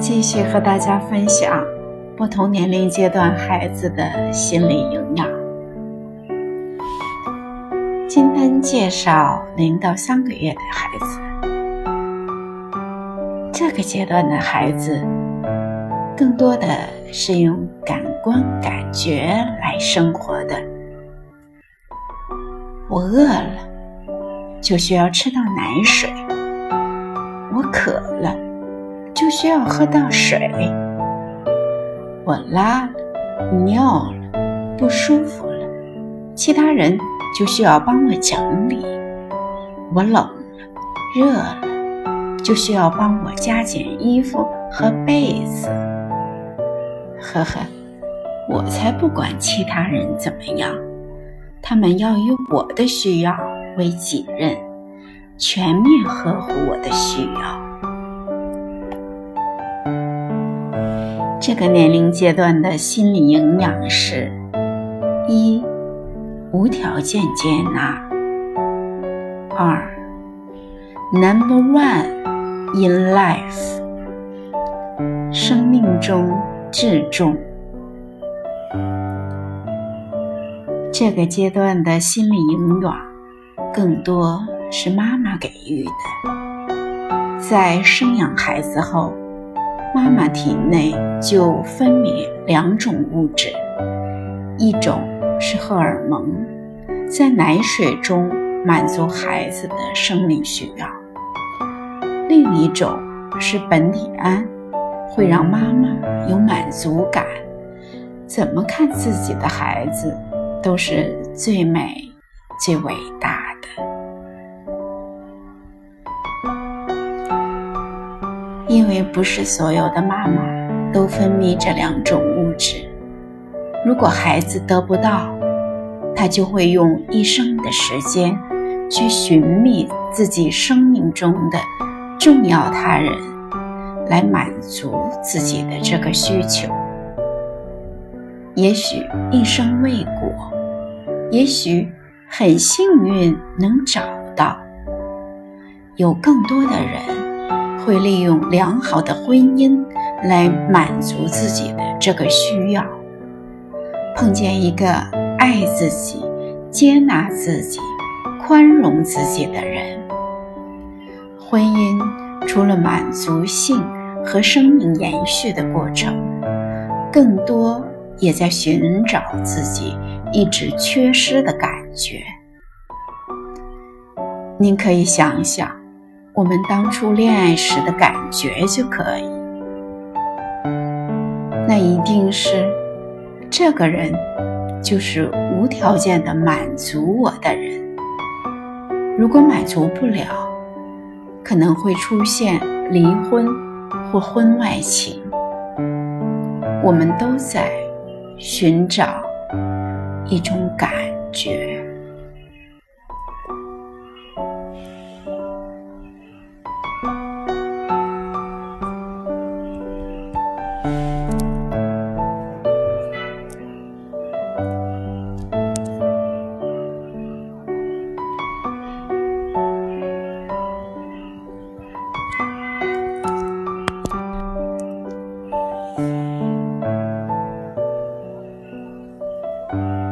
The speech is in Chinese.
继续和大家分享不同年龄阶段孩子的心理营养。今天介绍零到三个月的孩子，这个阶段的孩子更多的是用感官感觉来生活的。我饿了，就需要吃到奶水；我渴了，就需要喝到水；我拉了、尿了，不舒服了，其他人就需要帮我整理；我冷了、热了，就需要帮我加减衣服和被子。呵呵，我才不管其他人怎么样。他们要以我的需要为己任，全面呵护我的需要。这个年龄阶段的心理营养是：一、无条件接纳；二、Number one in life，生命中至重。这个阶段的心理营养，更多是妈妈给予的。在生养孩子后，妈妈体内就分泌两种物质，一种是荷尔蒙，在奶水中满足孩子的生理需要；另一种是苯体胺，会让妈妈有满足感。怎么看自己的孩子？都是最美、最伟大因为不是所有的妈妈都分泌这两种物质。如果孩子得不到，他就会用一生的时间去寻觅自己生命中的重要他人，来满足自己的这个需求。也许一生未果，也许很幸运能找到。有更多的人会利用良好的婚姻来满足自己的这个需要。碰见一个爱自己、接纳自己、宽容自己的人，婚姻除了满足性和生命延续的过程，更多。也在寻找自己一直缺失的感觉。您可以想想，我们当初恋爱时的感觉就可以。那一定是这个人就是无条件的满足我的人。如果满足不了，可能会出现离婚或婚外情。我们都在。寻找一种感觉。Bye.